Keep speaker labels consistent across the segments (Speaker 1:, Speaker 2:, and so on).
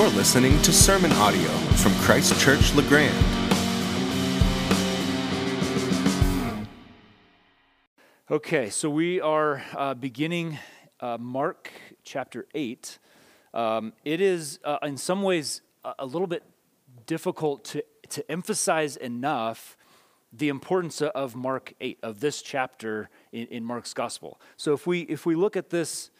Speaker 1: You're listening to sermon audio from Christ Church LeGrand.
Speaker 2: Okay, so we are uh, beginning uh, Mark chapter 8. Um, it is, uh, in some ways, a, little bit difficult to, to emphasize enough the importance of Mark 8, of this chapter in, in Mark's gospel. So if we, if we look at this,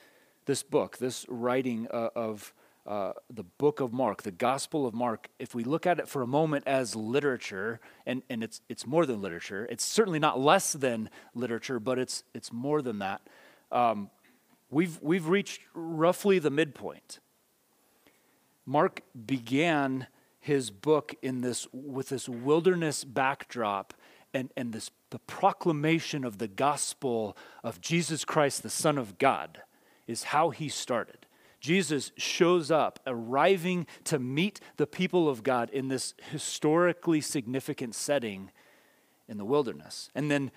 Speaker 2: this book, this writing uh, of uh, the book of Mark, the Gospel of Mark, if we look at it for a moment as literature, and, and it's, it's more than literature, it's certainly not less than literature, but it's, it's more than that. Um, we've, we've reached roughly the midpoint. Mark began his book in this, with this wilderness backdrop and, and this, the proclamation of the gospel of Jesus Christ, the Son of God, is how he started. Jesus shows up, arriving to meet the people of God in this historically significant setting in the wilderness. And then,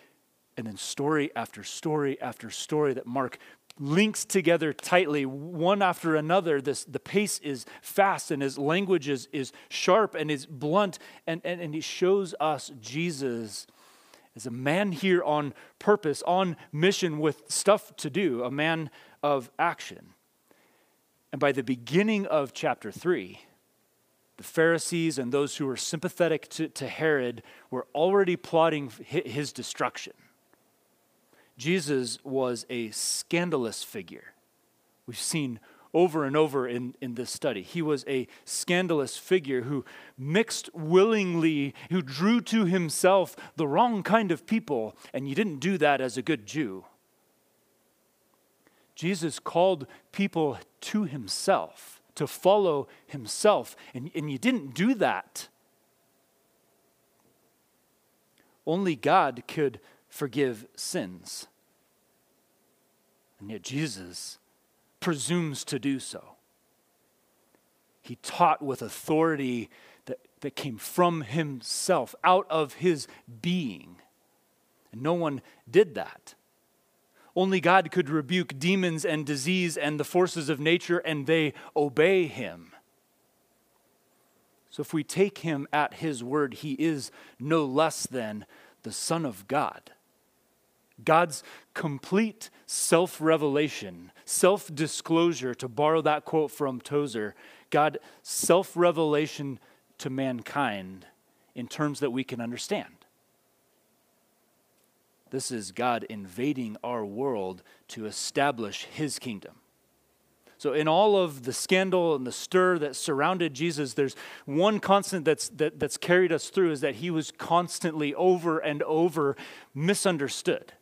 Speaker 2: and then story after story after story that Mark links together tightly, one after another. This, the pace is fast and his language is, is sharp and is blunt, and, and, and he shows us Jesus as a man here on purpose, on mission with stuff to do, a man of action. And by the beginning of chapter 3, the Pharisees and those who were sympathetic to, to Herod were already plotting his destruction. Jesus was a scandalous figure. We've seen over and over in, in this study. He was a scandalous figure who mixed willingly, who drew to himself the wrong kind of people, and you didn't do that as a good Jew. Jesus called people to himself, to follow himself, and, and you didn't do that. Only God could forgive sins. And yet Jesus presumes to do so. He taught with authority that, that came from himself, out of his being. And no one did that. Only God could rebuke demons and disease and the forces of nature, and they obey him. So if we take him at his word, he is no less than the Son of God. God's complete self revelation, self disclosure, to borrow that quote from Tozer, God self revelation to mankind in terms that we can understand. This is God invading our world to establish his kingdom. So, in all of the scandal and the stir that surrounded Jesus, there's one constant that's, that, that's carried us through is that he was constantly over and over misunderstood.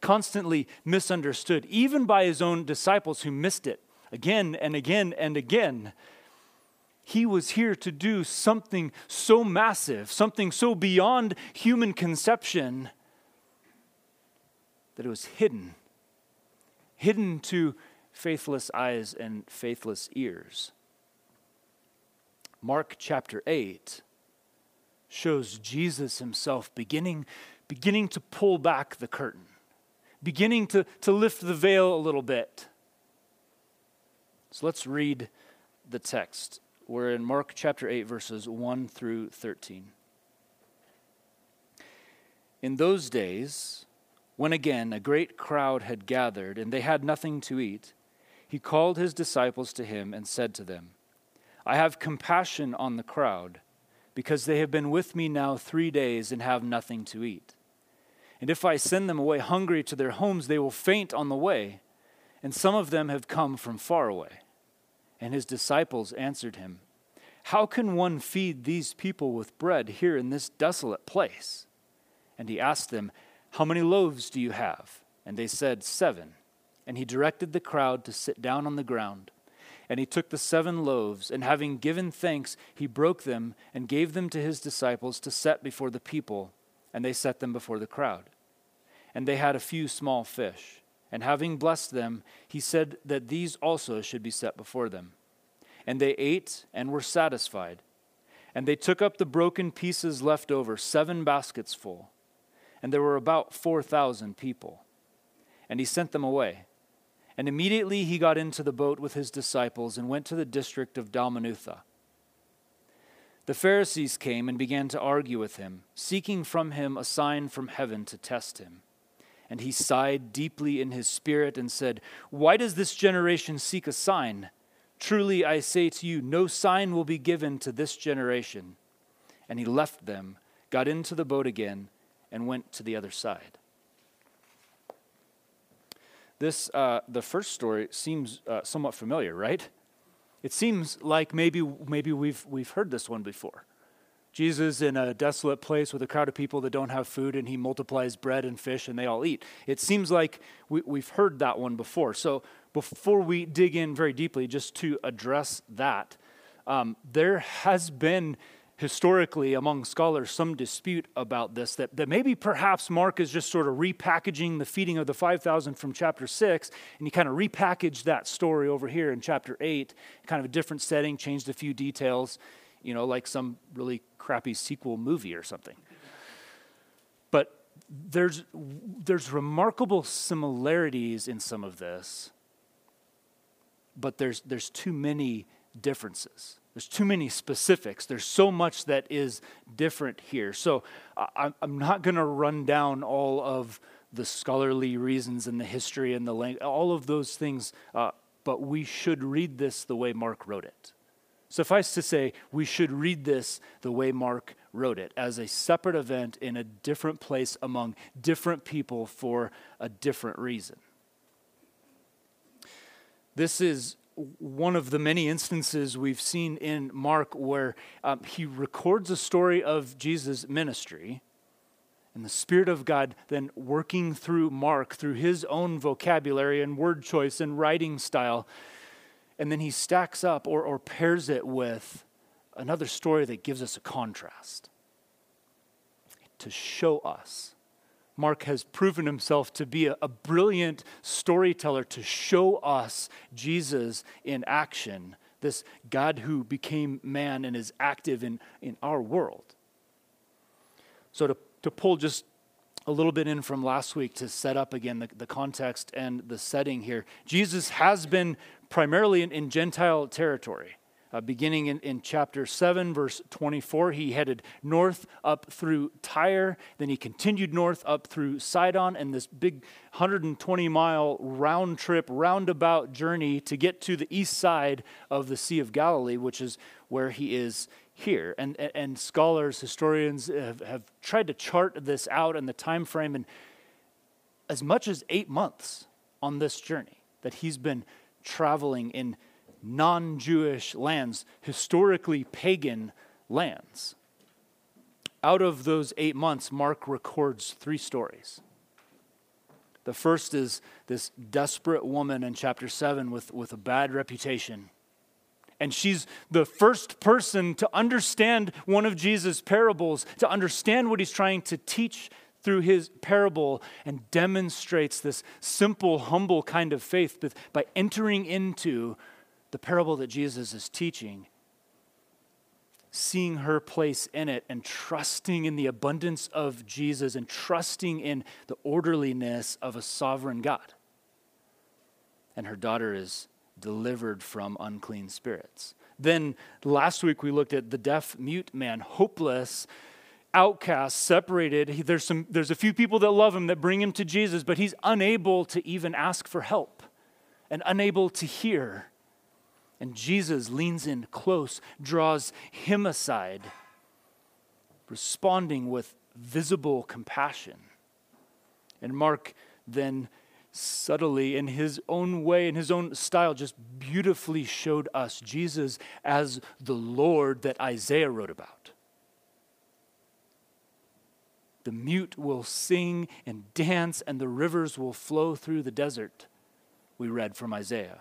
Speaker 2: Constantly misunderstood, even by his own disciples who missed it again and again and again. He was here to do something so massive, something so beyond human conception that it was hidden, hidden to faithless eyes and faithless ears. Mark chapter 8 shows Jesus himself beginning, beginning to pull back the curtain, beginning to, to lift the veil a little bit. So let's read the text. We're in Mark chapter 8, verses 1 through 13. In those days, when again a great crowd had gathered, and they had nothing to eat, he called his disciples to him and said to them, I have compassion on the crowd, because they have been with me now three days and have nothing to eat. And if I send them away hungry to their homes, they will faint on the way, and some of them have come from far away. And his disciples answered him, How can one feed these people with bread here in this desolate place? And he asked them, how many loaves do you have? And they said, Seven. And he directed the crowd to sit down on the ground. And he took the seven loaves, and having given thanks, he broke them and gave them to his disciples to set before the people, and they set them before the crowd. And they had a few small fish. And having blessed them, he said that these also should be set before them. And they ate and were satisfied. And they took up the broken pieces left over, seven baskets full and there were about 4,000 people. And he sent them away. And immediately he got into the boat with his disciples and went to the district of Dalmanutha. The Pharisees came and began to argue with him, seeking from him a sign from heaven to test him. And he sighed deeply in his spirit and said, Why does this generation seek a sign? Truly I say to you, no sign will be given to this generation. And he left them, got into the boat again, and went to the other side. This, uh, the first story seems uh, somewhat familiar, right? It seems like maybe, maybe we've, we've heard this one before. Jesus in a desolate place with a crowd of people that don't have food, and he multiplies bread and fish, and they all eat. It seems like we, we've heard that one before. So, before we dig in very deeply, just to address that, um, there has been historically among scholars some dispute about this that, that maybe perhaps Mark is just sort of repackaging the feeding of the 5,000 from chapter 6, and he kind of repackaged that story over here in chapter 8, kind of a different setting, changed a few details, you know, like some really crappy sequel movie or something. But there's, there's remarkable similarities in some of this, but there's, there's too many differences. There's too many specifics. There's so much that is different here. So I, am not going to run down all of the scholarly reasons and the history and the language, all of those things, uh, but we should read this the way Mark wrote it. Suffice to say, we should read this the way Mark wrote it, as a separate event in a different place among different people for a different reason. This is one of the many instances we've seen in Mark where um, he records a story of Jesus' ministry, and the Spirit of God then working through Mark, through his own vocabulary and word choice and writing style, and then he stacks up or, or pairs it with another story that gives us a contrast to show us Mark has proven himself to be a, a, brilliant storyteller to show us Jesus in action, this God who became man and is active in, in our world. So, to, to pull just a little bit in from last week to set up again the, the context and the setting here, Jesus has been primarily in, in Gentile territory. Uh, beginning in, in chapter 7, verse 24, he headed north up through Tyre. Then he continued north up through Sidon and this big 120 mile round trip, roundabout journey to get to the east side of the Sea of Galilee, which is where he is here. And, and scholars, historians have, have tried to chart this out in the time frame and as much as eight months on this journey that he's been traveling in non Jewish lands, historically pagan lands. Out of those eight months, Mark records three stories. The first is this desperate woman in chapter 7 with, with a bad reputation. And she's the first person to understand one of Jesus' parables, to understand what he's trying to teach through his parable, and demonstrates this simple, humble kind of faith by entering into the parable that Jesus is teaching, seeing her place in it and trusting in the abundance of Jesus and trusting in the orderliness of a sovereign God. And her daughter is delivered from unclean spirits. Then last week we looked at the deaf mute man, hopeless, outcast, separated. There's, some, there's a few people that love him that bring him to Jesus, but he's unable to even ask for help and unable to hear. And Jesus leans in close, draws him aside, responding with visible compassion. And Mark then subtly, in his own way, in his own style, just beautifully showed us Jesus as the Lord that Isaiah wrote about. The mute will sing and dance, and the rivers will flow through the desert, we read from Isaiah.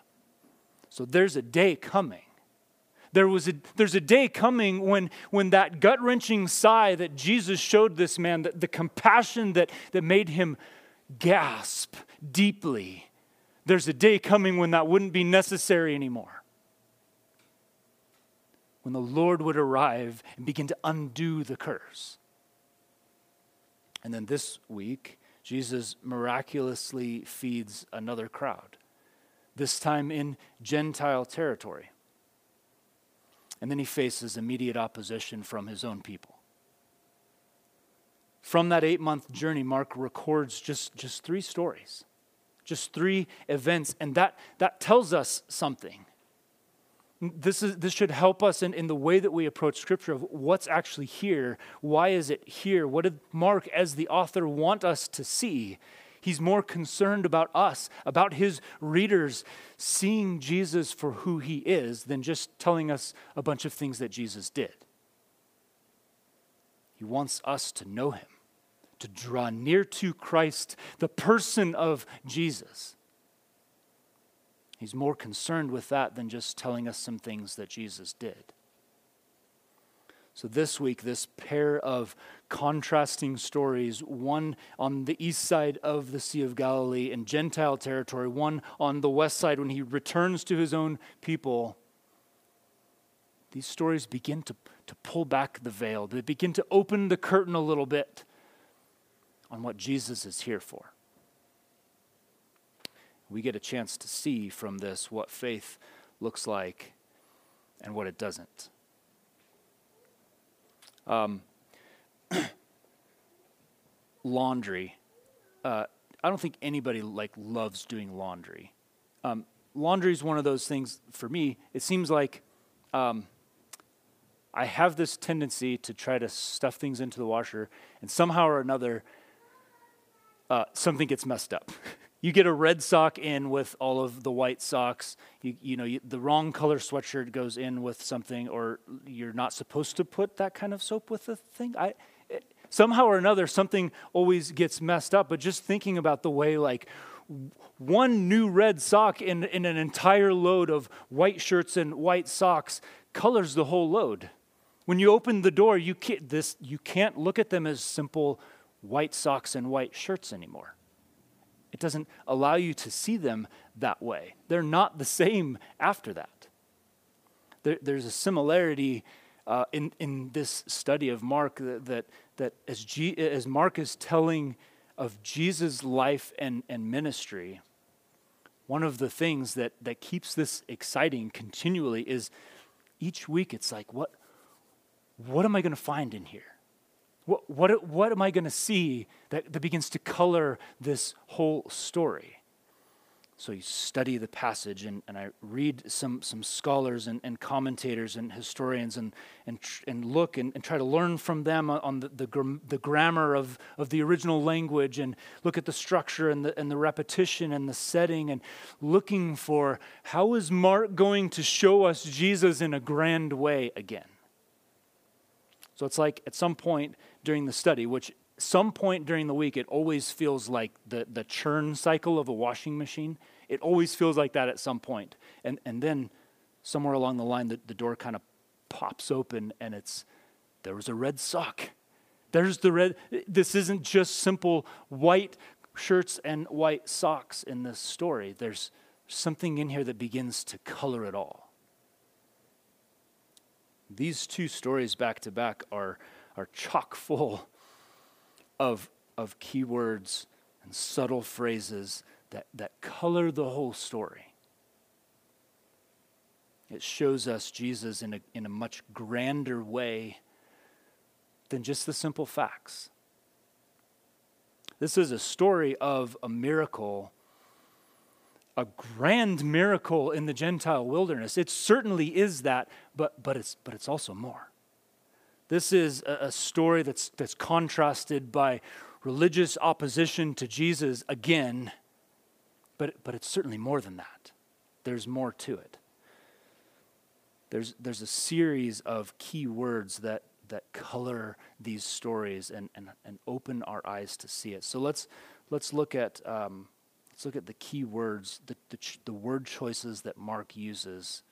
Speaker 2: So there's a day coming. There was a, there's a day coming when, when that gut wrenching sigh that Jesus showed this man, the, the compassion that, that made him gasp deeply, there's a day coming when that wouldn't be necessary anymore. When the Lord would arrive and begin to undo the curse. And then this week, Jesus miraculously feeds another crowd this time in Gentile territory. And then he faces immediate opposition from his own people. From that eight month journey, Mark records just, just three stories, just three events, and that, that tells us something. This, is, this should help us in, in the way that we approach Scripture of what's actually here. Why is it here? What did Mark, as the author, want us to see? He's more concerned about us, about his readers seeing Jesus for who he is, than just telling us a bunch of things that Jesus did. He wants us to know him, to draw near to Christ, the person of Jesus. He's more concerned with that than just telling us some things that Jesus did. So, this week, this pair of contrasting stories one on the east side of the Sea of Galilee in Gentile territory, one on the west side when he returns to his own people. These stories begin to, to pull back the veil, they begin to open the curtain a little bit on what Jesus is here for. We get a chance to see from this what faith looks like and what it doesn't. Um, laundry. Uh, I don't think anybody like loves doing laundry. Um, laundry is one of those things for me. It seems like um, I have this tendency to try to stuff things into the washer, and somehow or another, uh, something gets messed up. You get a red sock in with all of the white socks. You, you know, you, the wrong color sweatshirt goes in with something, or you're not supposed to put that kind of soap with the thing. I, somehow or another, something always gets messed up. But just thinking about the way, like, one new red sock in, in an entire load of white shirts and white socks colors the whole load. When you open the door, you can't, this, you can't look at them as simple white socks and white shirts anymore. It doesn't allow you to see them that way. They're not the same after that. There, there's a similarity uh, in, in this study of Mark that, that, that as, G, as Mark is telling of Jesus' life and, and ministry, one of the things that, that keeps this exciting continually is each week it's like, what, what am I going to find in here? What, what, what am I going to see that, that begins to color this whole story? So you study the passage, and, and I read some, some scholars and, and commentators and historians and, and, and look and, and try to learn from them on the, the, the grammar of, of the original language and look at the structure and the, and the repetition and the setting and looking for how is Mark going to show us Jesus in a grand way again? So it's like at some point during the study, which some point during the week, it always feels like the, the churn cycle of a washing machine. It always feels like that at some point. And, and then somewhere along the line, the, the door kind of pops open and it's, there was a red sock. There's the red. This isn't just simple white shirts and white socks in this story. There's something in here that begins to color it all. These two stories back to back are are chock full of, of keywords and subtle phrases that, that color the whole story. It shows us Jesus in a, in a much grander way than just the simple facts. This is a story of a miracle, a grand miracle in the Gentile wilderness. It certainly is that, but, but, it's, but it's also more. This is a, story that's, that's contrasted by religious opposition to Jesus again, but, but it's certainly more than that. There's more to it. There's, there's a series of key words that, that color these stories and, and, and open our eyes to see it. So let's, let's, look, at, um, let's look at the key words, the, the, the word choices that Mark uses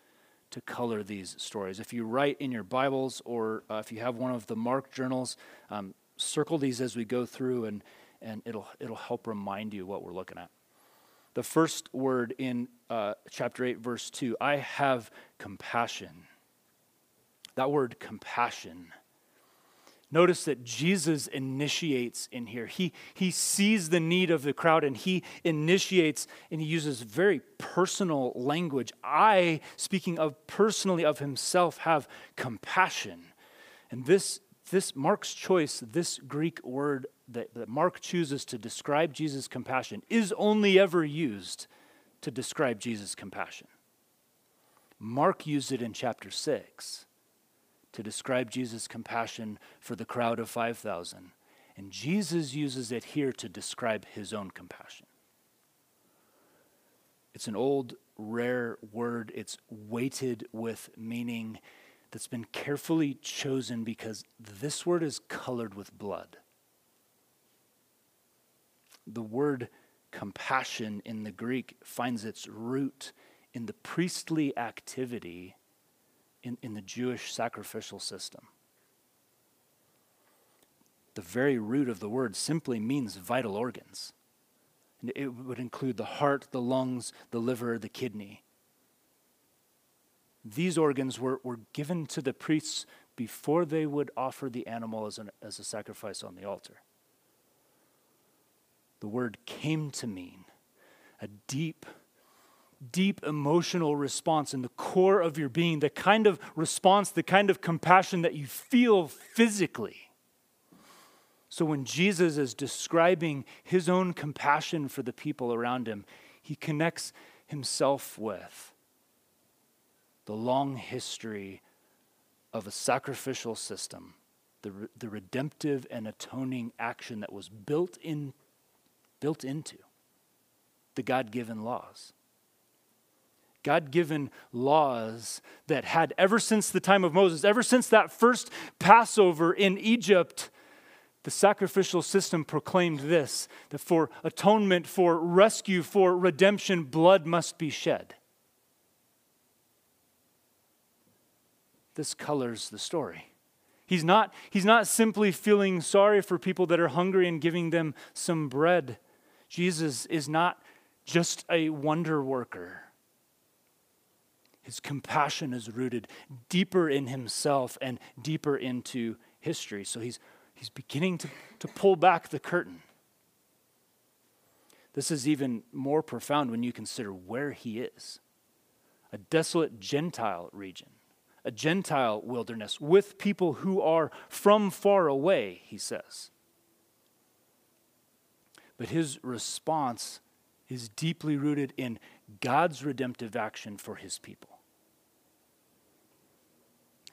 Speaker 2: to color these stories. If you write in your Bibles or uh, if you have one of the Mark journals, um, circle these as we go through and, and it'll, it'll help remind you what we're looking at. The first word in uh, chapter 8, verse 2 I have compassion. That word compassion Notice that Jesus initiates in here. He, he sees the need of the crowd and he initiates and he uses very personal language. I, speaking of personally of himself, have compassion. And this, this Mark's choice, this Greek word that, that Mark chooses to describe Jesus' compassion, is only ever used to describe Jesus' compassion. Mark used it in chapter 6 to describe Jesus' compassion for the crowd of 5,000. And Jesus uses it here to describe his own compassion. It's an old, rare word. It's weighted with meaning that's been carefully chosen because this word is colored with blood. The word compassion in the Greek finds its root in the priestly activity in, in the Jewish sacrificial system. The very root of the word simply means vital organs. And it would include the heart, the lungs, the liver, the kidney. These organs were, were given to the priests before they would offer the animal as, an, as a sacrifice on the altar. The word came to mean a deep deep emotional response in the core of your being, the kind of response, the kind of compassion that you feel physically. So when Jesus is describing his own compassion for the people around him, he connects himself with the long history of a sacrificial system, the, the redemptive and atoning action that was built in built into the God-given laws. God given laws that had, ever since the time of Moses, ever since that first Passover in Egypt, the sacrificial system proclaimed this that for atonement, for rescue, for redemption, blood must be shed. This colors the story. He's not, he's not simply feeling sorry for people that are hungry and giving them some bread. Jesus is not just a wonder worker. His compassion is rooted deeper in himself and deeper into history. So he's, he's beginning to, to pull back the curtain. This is even more profound when you consider where he is a desolate Gentile region, a Gentile wilderness with people who are from far away, he says. But his response is deeply rooted in God's redemptive action for his people.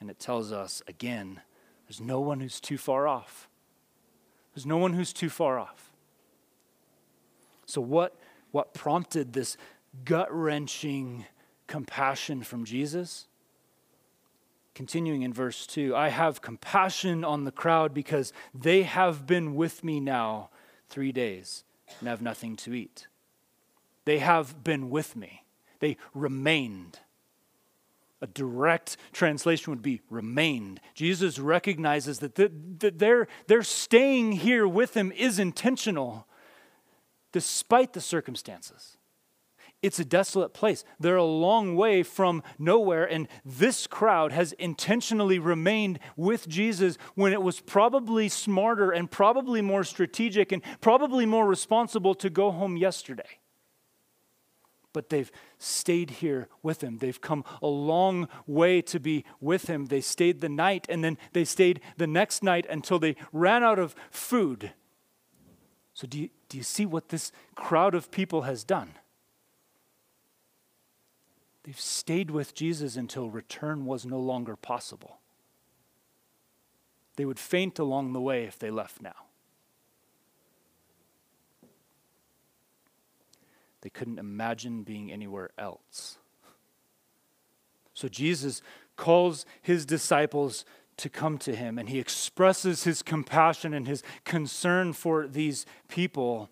Speaker 2: And it tells us again there's no one who's too far off. There's no one who's too far off. So, what, what prompted this gut wrenching compassion from Jesus? Continuing in verse 2 I have compassion on the crowd because they have been with me now three days and have nothing to eat. They have been with me, they remained. A direct translation would be remained. Jesus recognizes that, the, that their, their staying here with him is intentional despite the circumstances. It's a desolate place. They're a long way from nowhere, and this crowd has intentionally remained with Jesus when it was probably smarter and probably more strategic and probably more responsible to go home yesterday but they've stayed here with him. They've come a long way to be with him. They stayed the night and then they stayed the next night until they ran out of food. So, do you, do you see what this crowd of people has done? They've stayed with Jesus until return was no longer possible. They would faint along the way if they left now. They couldn't imagine being anywhere else. So Jesus calls his disciples to come to him, and he expresses his compassion and his concern for these people.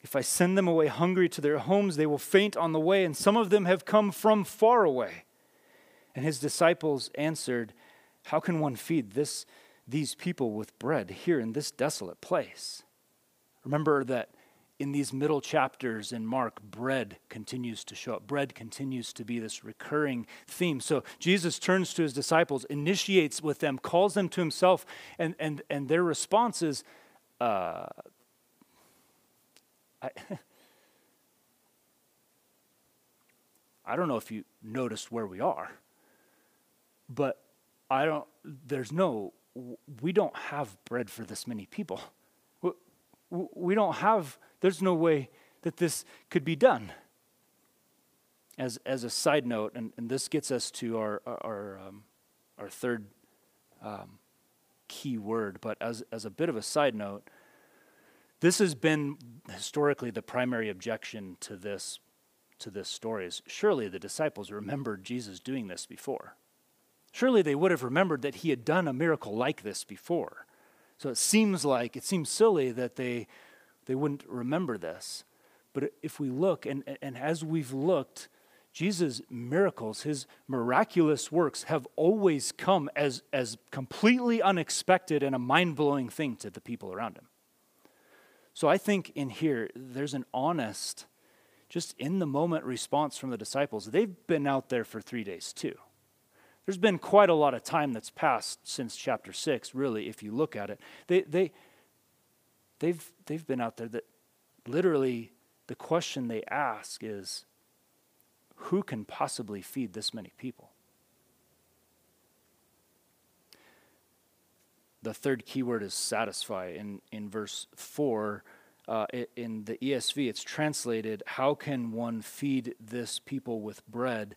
Speaker 2: If I send them away hungry to their homes, they will faint on the way, and some of them have come from far away. And his disciples answered, How can one feed this, these people with bread here in this desolate place? Remember that in these middle chapters in Mark, bread continues to show up. Bread continues to be this recurring theme. So Jesus turns to his disciples, initiates with them, calls them to himself, and, and, and their response is, uh, I, I don't know if you noticed where we are, but I don't, there's no, we don't have bread for this many people. We don't have there's no way that this could be done. As, as a side note, and, and this gets us to our, our, um, our third um, key word, but as, as a bit of a side note, this has been historically the primary objection to this, to this story is surely the disciples remembered Jesus doing this before. Surely they would have remembered that he had done a miracle like this before. So it seems like, it seems silly that they they wouldn't remember this. But if we look, and, and as we've looked, Jesus' miracles, his miraculous works, have always come as, as completely unexpected and a mind blowing thing to the people around him. So I think in here, there's an honest, just in the moment response from the disciples. They've been out there for three days too. There's been quite a lot of time that's passed since chapter six, really, if you look at it. They, they, they've, they've been out there that literally the question they ask is who can possibly feed this many people? The third keyword is satisfy. In, in verse 4, uh, in the ESV, it's translated, How can one feed this people with bread?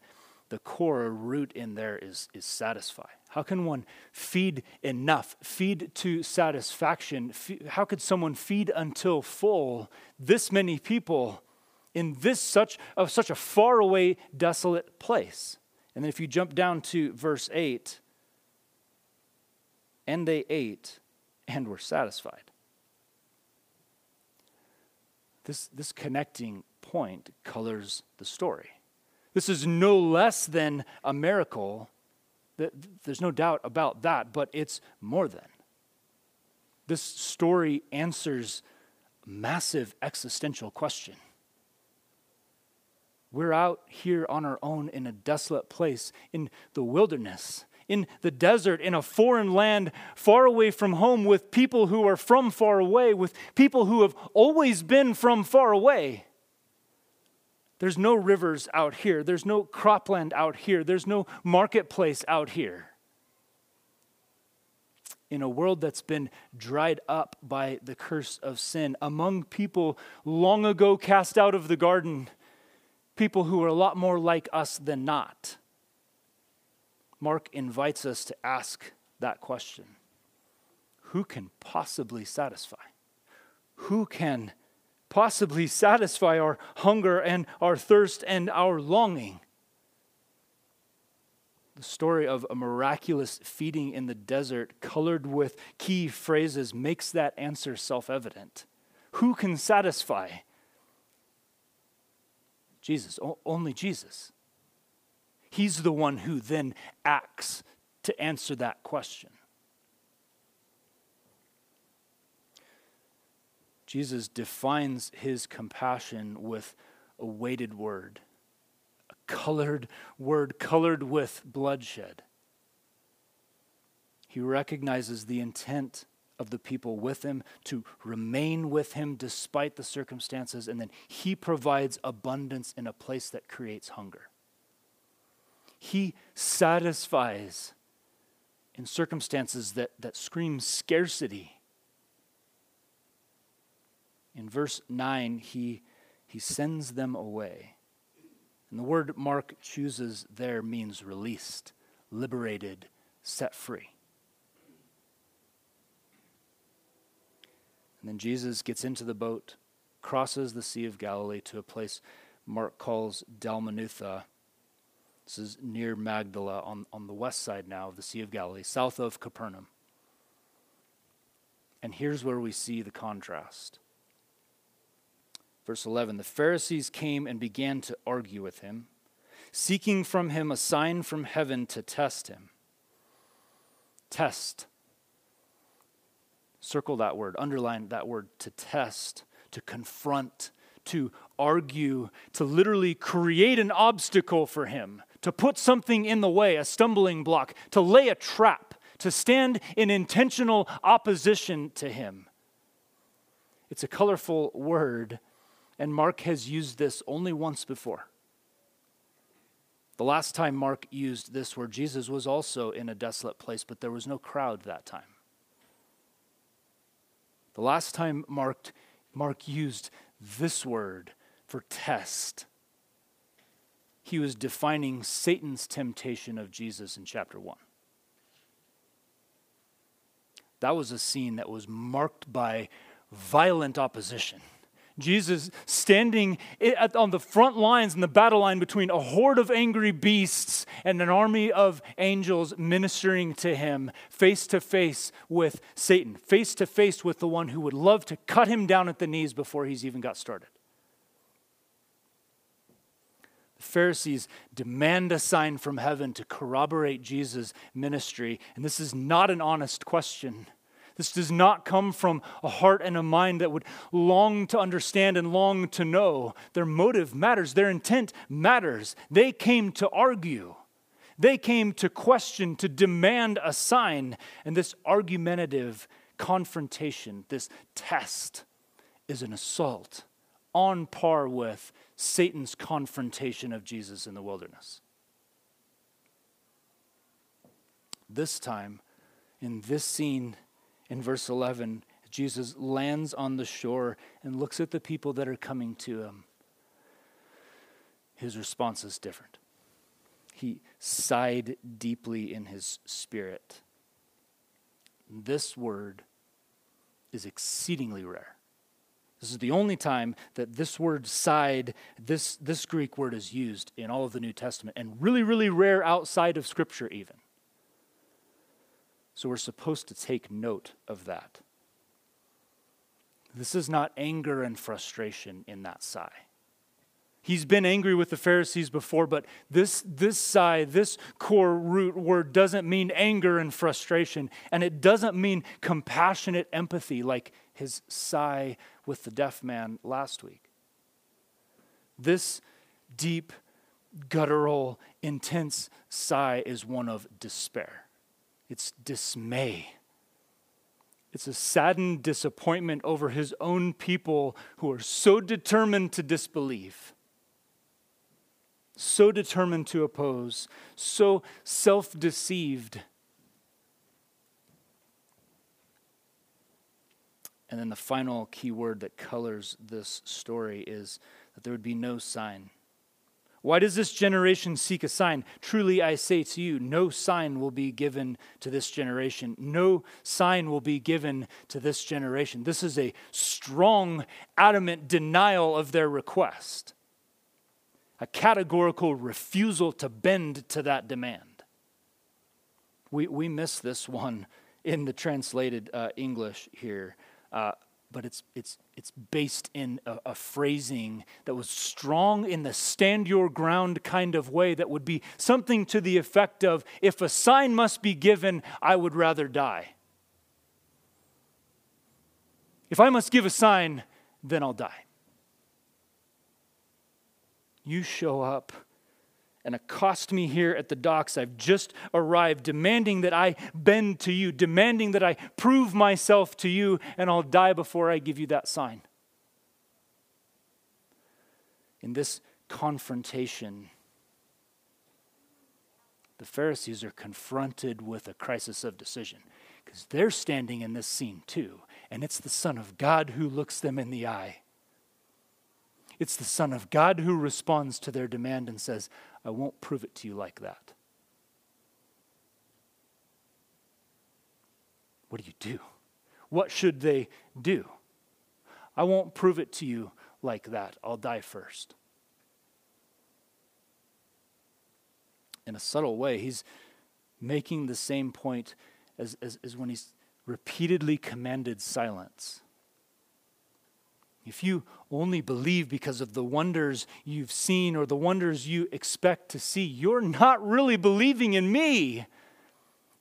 Speaker 2: The core root in there is, is satisfy. How can one feed enough, feed to satisfaction? How could someone feed until full this many people in this such of such a far away, desolate place? And then if you jump down to verse 8, and they ate and were satisfied. This, this connecting point colors the story. This is no less than a miracle there's no doubt about that, but it's more than. This story answers massive existential question. We're out here on our own in a desolate place, in the wilderness, in the desert, in a foreign land, far away from home, with people who are from far away, with people who have always been from far away. There's no rivers out here. There's no cropland out here. There's no marketplace out here. In a world that's been dried up by the curse of sin, among people long ago cast out of the garden, people who are a lot more like us than not, Mark invites us to ask that question Who can possibly satisfy? Who can possibly satisfy our hunger and our thirst and our longing. The story of a miraculous feeding in the desert, colored with key phrases, makes that answer self evident. Who can satisfy? Jesus, only Jesus. He's the one who then acts to answer that question. Jesus defines his compassion with a weighted word, a colored word, colored with bloodshed. He recognizes the intent of the people with him to remain with him despite the circumstances, and then he provides abundance in a place that creates hunger. He satisfies in circumstances that, that scream scarcity in verse 9, he, he sends them away. And the word Mark chooses there means released, liberated, set free. And then Jesus gets into the boat, crosses the Sea of Galilee to a place Mark calls Dalmanutha. This is near Magdala on, on the west side now of the Sea of Galilee, south of Capernaum. And here's where we see the contrast. Verse 11 The Pharisees came and began to argue with him, seeking from him a sign from heaven to test him. Test. Circle that word, underline that word, to test. to confront, to argue, to literally create an obstacle for him, to put something in the way, a stumbling block, to lay a trap, to stand in intentional opposition to him. It's a colorful word, and Mark has used this only once before. The last time Mark used this word, Jesus was also in a desolate place, but there was no crowd that time. The last time Mark, Mark used this word for test, he was defining Satan's temptation of Jesus in chapter 1. That was a scene that was marked by violent opposition. Jesus standing on the front lines in the battle line between a horde of angry beasts and an army of angels ministering to him face to face with Satan, face to face with the one who would love to cut him down at the knees before he's even got started. The Pharisees demand a sign from heaven to corroborate Jesus' ministry, and this is not an honest question. This does not come from a heart and a mind that would long to understand and long to know. Their motive matters, their intent matters. They came to argue, they came to question, to demand a sign. And this argumentative confrontation, this test, is an assault on par with Satan's confrontation of Jesus in the wilderness. This time, in this scene, in verse 11, Jesus lands on the shore and looks at the people that are coming to him. His response is different. He sighed deeply in his spirit. This word is exceedingly rare. This is the only time that this word sighed, this, this Greek word is used in all of the New Testament, and really, really rare outside of Scripture, even. So we're supposed to take note of that. This is not anger and frustration in that sigh. He's been angry with the Pharisees before, but this, this sigh, this core root word doesn't mean anger and frustration, and it doesn't mean compassionate empathy like his sigh with the deaf man last week. This deep, guttural, intense sigh is one of despair it's dismay. It's a saddened disappointment over his own people who are so determined to disbelieve, so determined to oppose, so self deceived. And then the final key word that colors this story is that there would be no sign. Why does this generation seek a sign? Truly I say to you, no sign will be given to this generation. No sign will be given to this generation. This is a strong, adamant denial of their request, a categorical refusal to bend to that demand. We, we miss this one in the translated uh, English here. Uh, but it's, it's, it's based in a, a, phrasing that was strong in the stand your ground kind of way that would be something to the effect of if a sign must be given, I would rather die. If I must give a sign, then I'll die. You show up and accost me here at the docks. I've just arrived, demanding that I bend to you, demanding that I prove myself to you, and I'll die before I give you that sign. In this confrontation, the Pharisees are confronted with a crisis of decision because they're standing in this scene too, and it's the Son of God who looks them in the eye. It's the Son of God who responds to their demand and says, I won't prove it to you like that. What do you do? What should they do? I won't prove it to you like that. I'll die first. In a subtle way, he's making the same point as, as, as when he's repeatedly commanded silence. If you only believe because of the wonders you've seen or the wonders you expect to see, you're not really believing in me.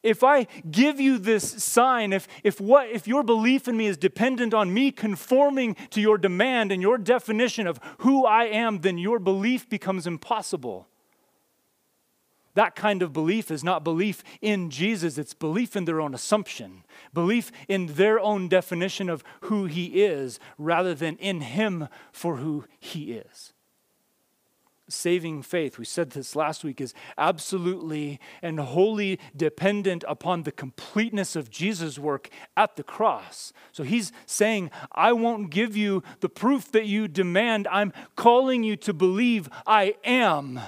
Speaker 2: if I give you this sign, if, if, what, if your belief in me is dependent on me conforming to your demand and your definition of who I am, then your belief becomes impossible. That kind of belief is not belief in Jesus, it's belief in their own assumption, belief in their own definition of who he is, rather than in him for who he is saving faith, we said this last week, is absolutely and wholly dependent upon the completeness of Jesus' work at the cross. So he's saying, I won't give you the proof that you demand. I'm calling you to believe I am.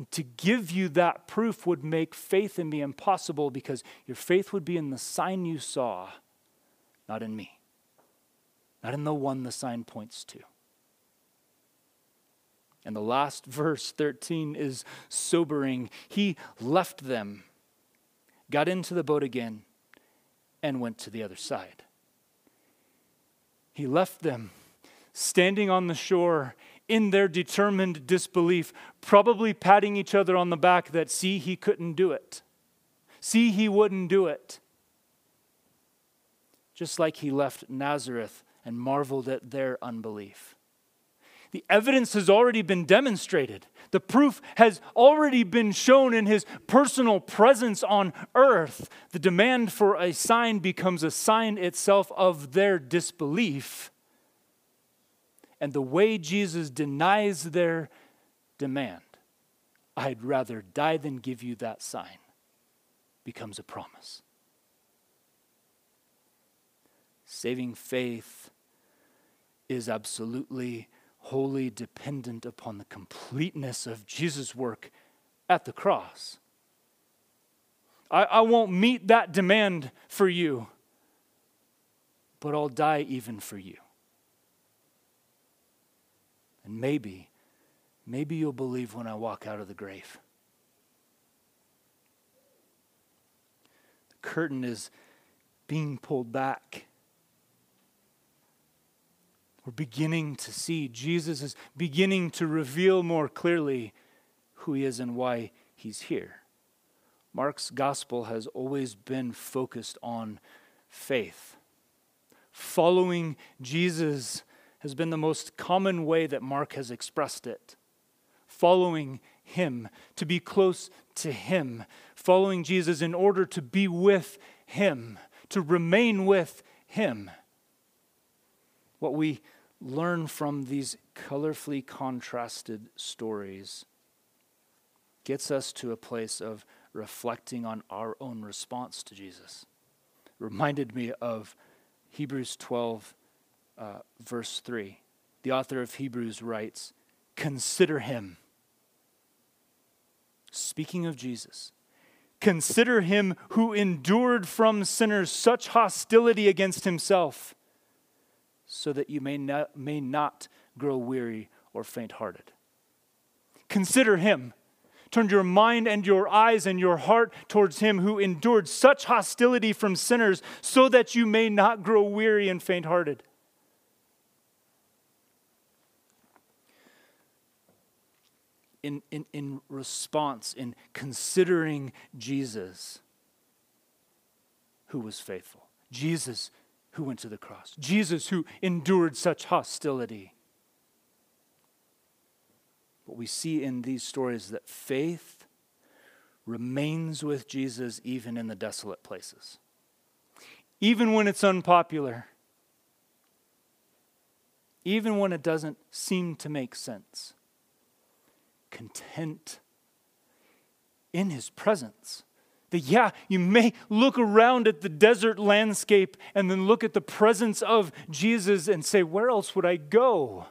Speaker 2: And to give you that proof would make faith in me impossible because your faith would be in the sign you saw, not in me, not in the one the sign points to. And the last verse, 13, is sobering. He left them, got into the boat again, and went to the other side. He left them standing on the shore in their determined disbelief, probably patting each other on the back that, see, he couldn't do it. See, he wouldn't do it. Just like he left Nazareth and marveled at their unbelief. The evidence has already been demonstrated. The proof has already been shown in his personal presence on earth. The demand for a sign becomes a sign itself of their disbelief. And the way Jesus denies their demand, I'd rather die than give you that sign, becomes a promise. Saving faith is absolutely wholly dependent upon the completeness of Jesus' work at the cross. I, I won't meet that demand for you, but I'll die even for you. And maybe, maybe you'll believe when I walk out of the grave. The curtain is being pulled back. We're beginning to see. Jesus is beginning to reveal more clearly who he is and why he's here. Mark's gospel has always been focused on faith. Following Jesus has been the most common way that Mark has expressed it. Following him, to be close to him, following Jesus in order to be with him, to remain with him what we learn from these colorfully contrasted stories gets us to a place of reflecting on our own response to Jesus. reminded me of Hebrews 12, uh, verse 3. The author of Hebrews writes, Consider him. Speaking of Jesus, consider him who endured from sinners such hostility against himself so that you may not, may not grow weary or faint hearted. Consider him. Turn your mind and your eyes and your heart towards him who endured such hostility from sinners so that you may not grow weary and faint hearted. In, in, in response, in considering Jesus, who was faithful, Jesus who went to the cross, Jesus who endured such hostility. What we see in these stories that faith remains with Jesus even in the desolate places, even when it's unpopular, even when it doesn't seem to make sense. Content in his presence that, yeah, you may look around at the desert landscape and then look at the presence of Jesus and say, Where else would I go?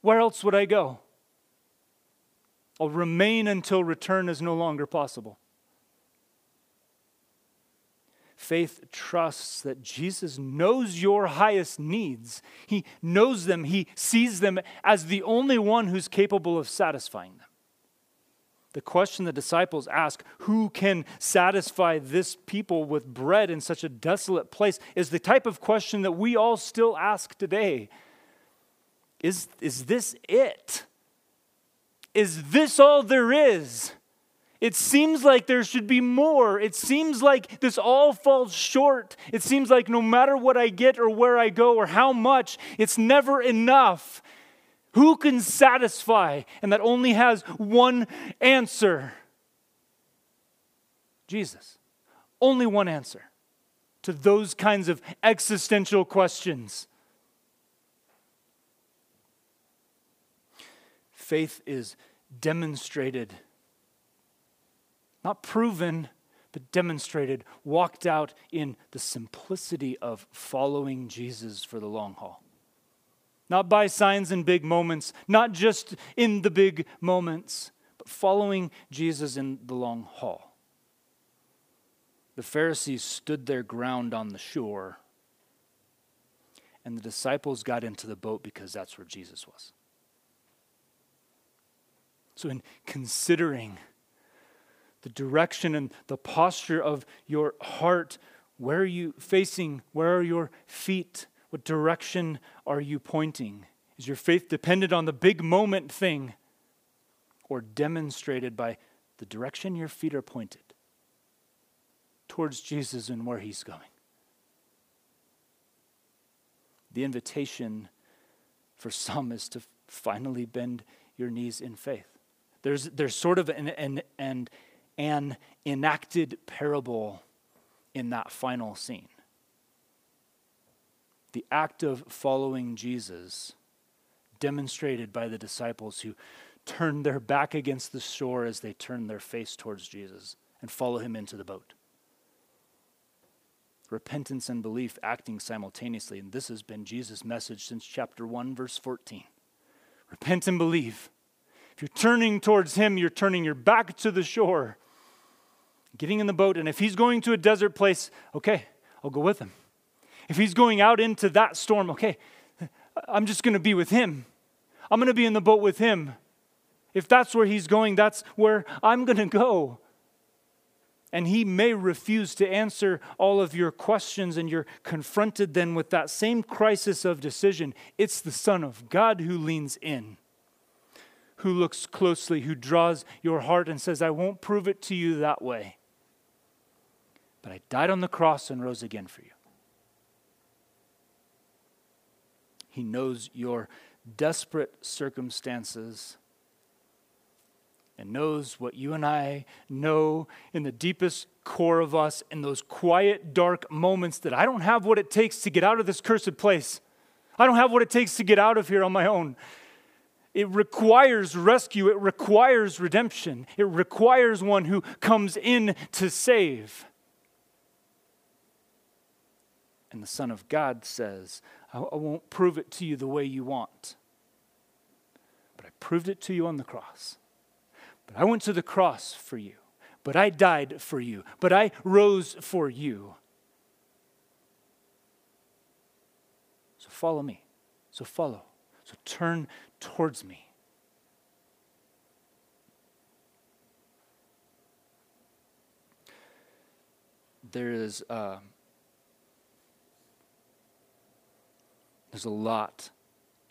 Speaker 2: Where else would I go? I'll remain until return is no longer possible. Faith trusts that Jesus knows your highest needs. He knows them, He sees them as the only one who's capable of satisfying them. The question the disciples ask, who can satisfy this people with bread in such a desolate place, is the type of question that we all still ask today. Is, is this it? Is this all there is? It seems like there should be more. It seems like this all falls short. It seems like no matter what I get or where I go or how much, it's never enough. Who can satisfy? And that only has one answer Jesus. Only one answer to those kinds of existential questions. Faith is demonstrated not proven, but demonstrated, walked out in the simplicity of following Jesus for the long haul. Not by signs and big moments, not just in the big moments, but following Jesus in the long haul. The Pharisees stood their ground on the shore, and the disciples got into the boat because that's where Jesus was. So, in considering the direction and the posture of your heart. Where are you facing? Where are your feet? What direction are you pointing? Is your faith dependent on the big moment thing or demonstrated by the direction your feet are pointed towards Jesus and where he's going? The invitation for some is to finally bend your knees in faith. There's, there's sort of an, an, an an enacted parable in that final scene. The act of following Jesus, demonstrated by the disciples who turn their back against the shore as they turn their face towards Jesus and follow him into the boat. Repentance and belief acting simultaneously. And this has been Jesus' message since chapter 1, verse 14. Repent and believe. If you're turning towards him, you're turning your back to the shore getting in the boat, and if he's going to a desert place, okay, I'll go with him. If he's going out into that storm, okay, I'm just going to be with him. I'm going to be in the boat with him. If that's where he's going, that's where I'm going to go. And he may refuse to answer all of your questions, and you're confronted then with that same crisis of decision. It's the Son of God who leans in, who looks closely, who draws your heart and says, I won't prove it to you that way but I died on the cross and rose again for you. He knows your desperate circumstances and knows what you and I know in the deepest core of us in those quiet, dark moments that I don't have what it takes to get out of this cursed place. I don't have what it takes to get out of here on my own. It requires rescue, it requires redemption, it requires one who comes in to save. And the Son of God says, I, I won't prove it to you the way you want, but I proved it to you on the cross. But I went to the cross for you. But I died for you. But I rose for you. So follow me. So follow. So turn towards me. There is. Uh, There's a lot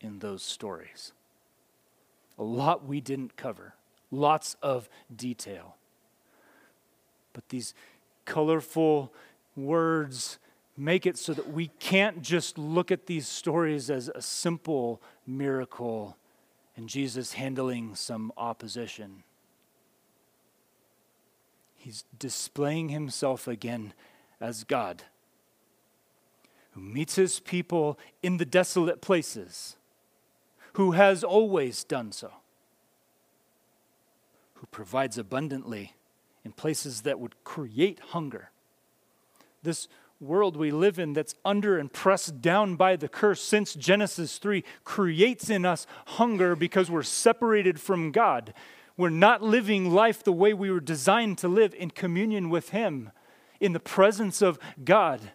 Speaker 2: in those stories. A lot we didn't cover, lots of detail. But these colorful words make it so that we can't just look at these stories as a simple miracle and Jesus handling some opposition. He's displaying himself again as God who meets his people in the desolate places, who has always done so, who provides abundantly in places that would create hunger. This world we live in that's under and pressed down by the curse since Genesis 3 creates in us hunger because we're separated from God. We're not living life the way we were designed to live in communion with Him, in the presence of God.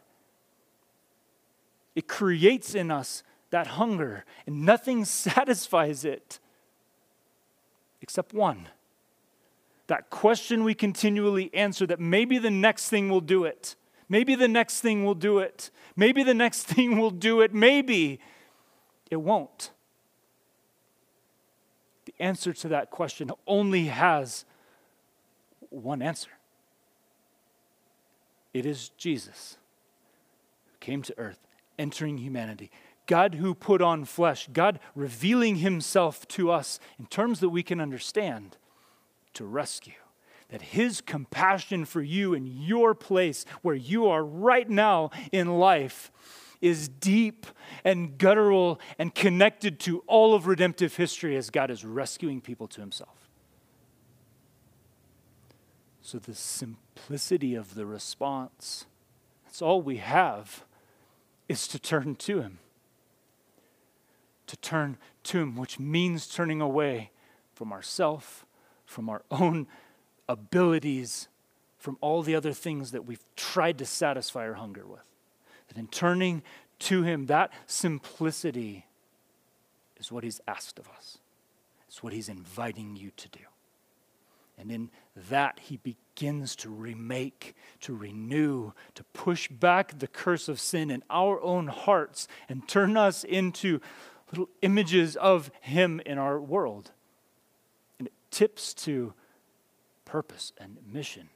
Speaker 2: It creates in us that hunger, and nothing satisfies it except one. That question we continually answer that maybe the next thing will do it. Maybe the next thing will do it. Maybe the next thing will do it. Maybe it won't. The answer to that question only has one answer it is Jesus who came to earth, entering humanity. God who put on flesh, God revealing himself to us in terms that we can understand to rescue. That his compassion for you in your place, where you are right now in life, is deep and guttural and connected to all of redemptive history as God is rescuing people to himself. So, the simplicity of the response, that's all we have, is to turn to him. To turn to him, which means turning away from ourself, from our own abilities, from all the other things that we've tried to satisfy our hunger with. And in turning to Him, that simplicity is what He's asked of us. It's what He's inviting you to do. And in that, He begins to remake, to renew, to push back the curse of sin in our own hearts and turn us into little images of Him in our world. And it tips to purpose and mission